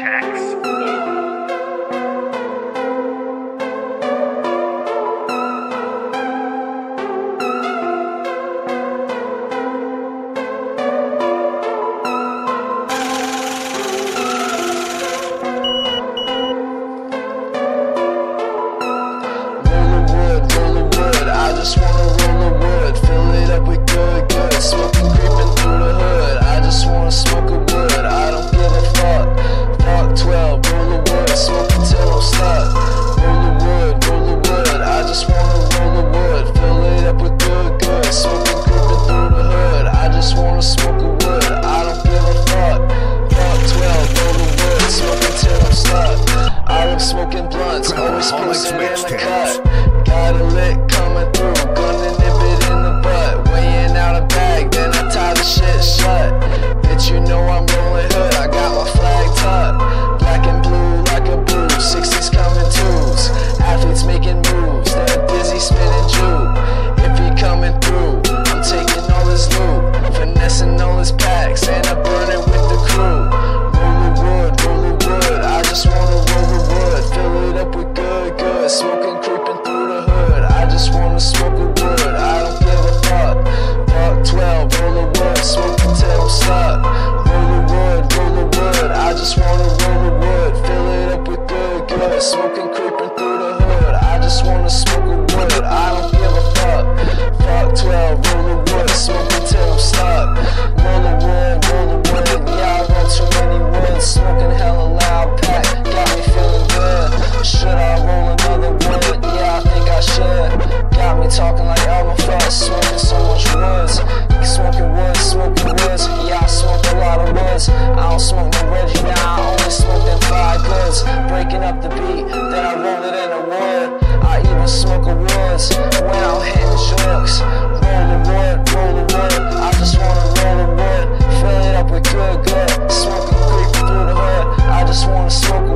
checks. I just wanna roll the wood, fill it up Always posted in the cut. Got a lick coming through, gunning smoking, creeping through the hood. I just wanna smoke a wood. I don't give a fuck. Fuck 12, roll the wood, smoking till I'm stuck. Roll the wood, roll the wood. Yeah, I roll too many woods, smoking hella loud pack. Got me feeling good. Should I roll another wood? Yeah, I think I should. Got me talking like I'm a Fudd, smoking so much woods. Smoking breaking up the beat. Then I roll it in a wood. I even smoke a woods when I'm hitting tricks. Roll the wood, roll the wood. I just wanna roll the wood. Fill it up with good, good. Smoking creep through the hood. I just wanna smoke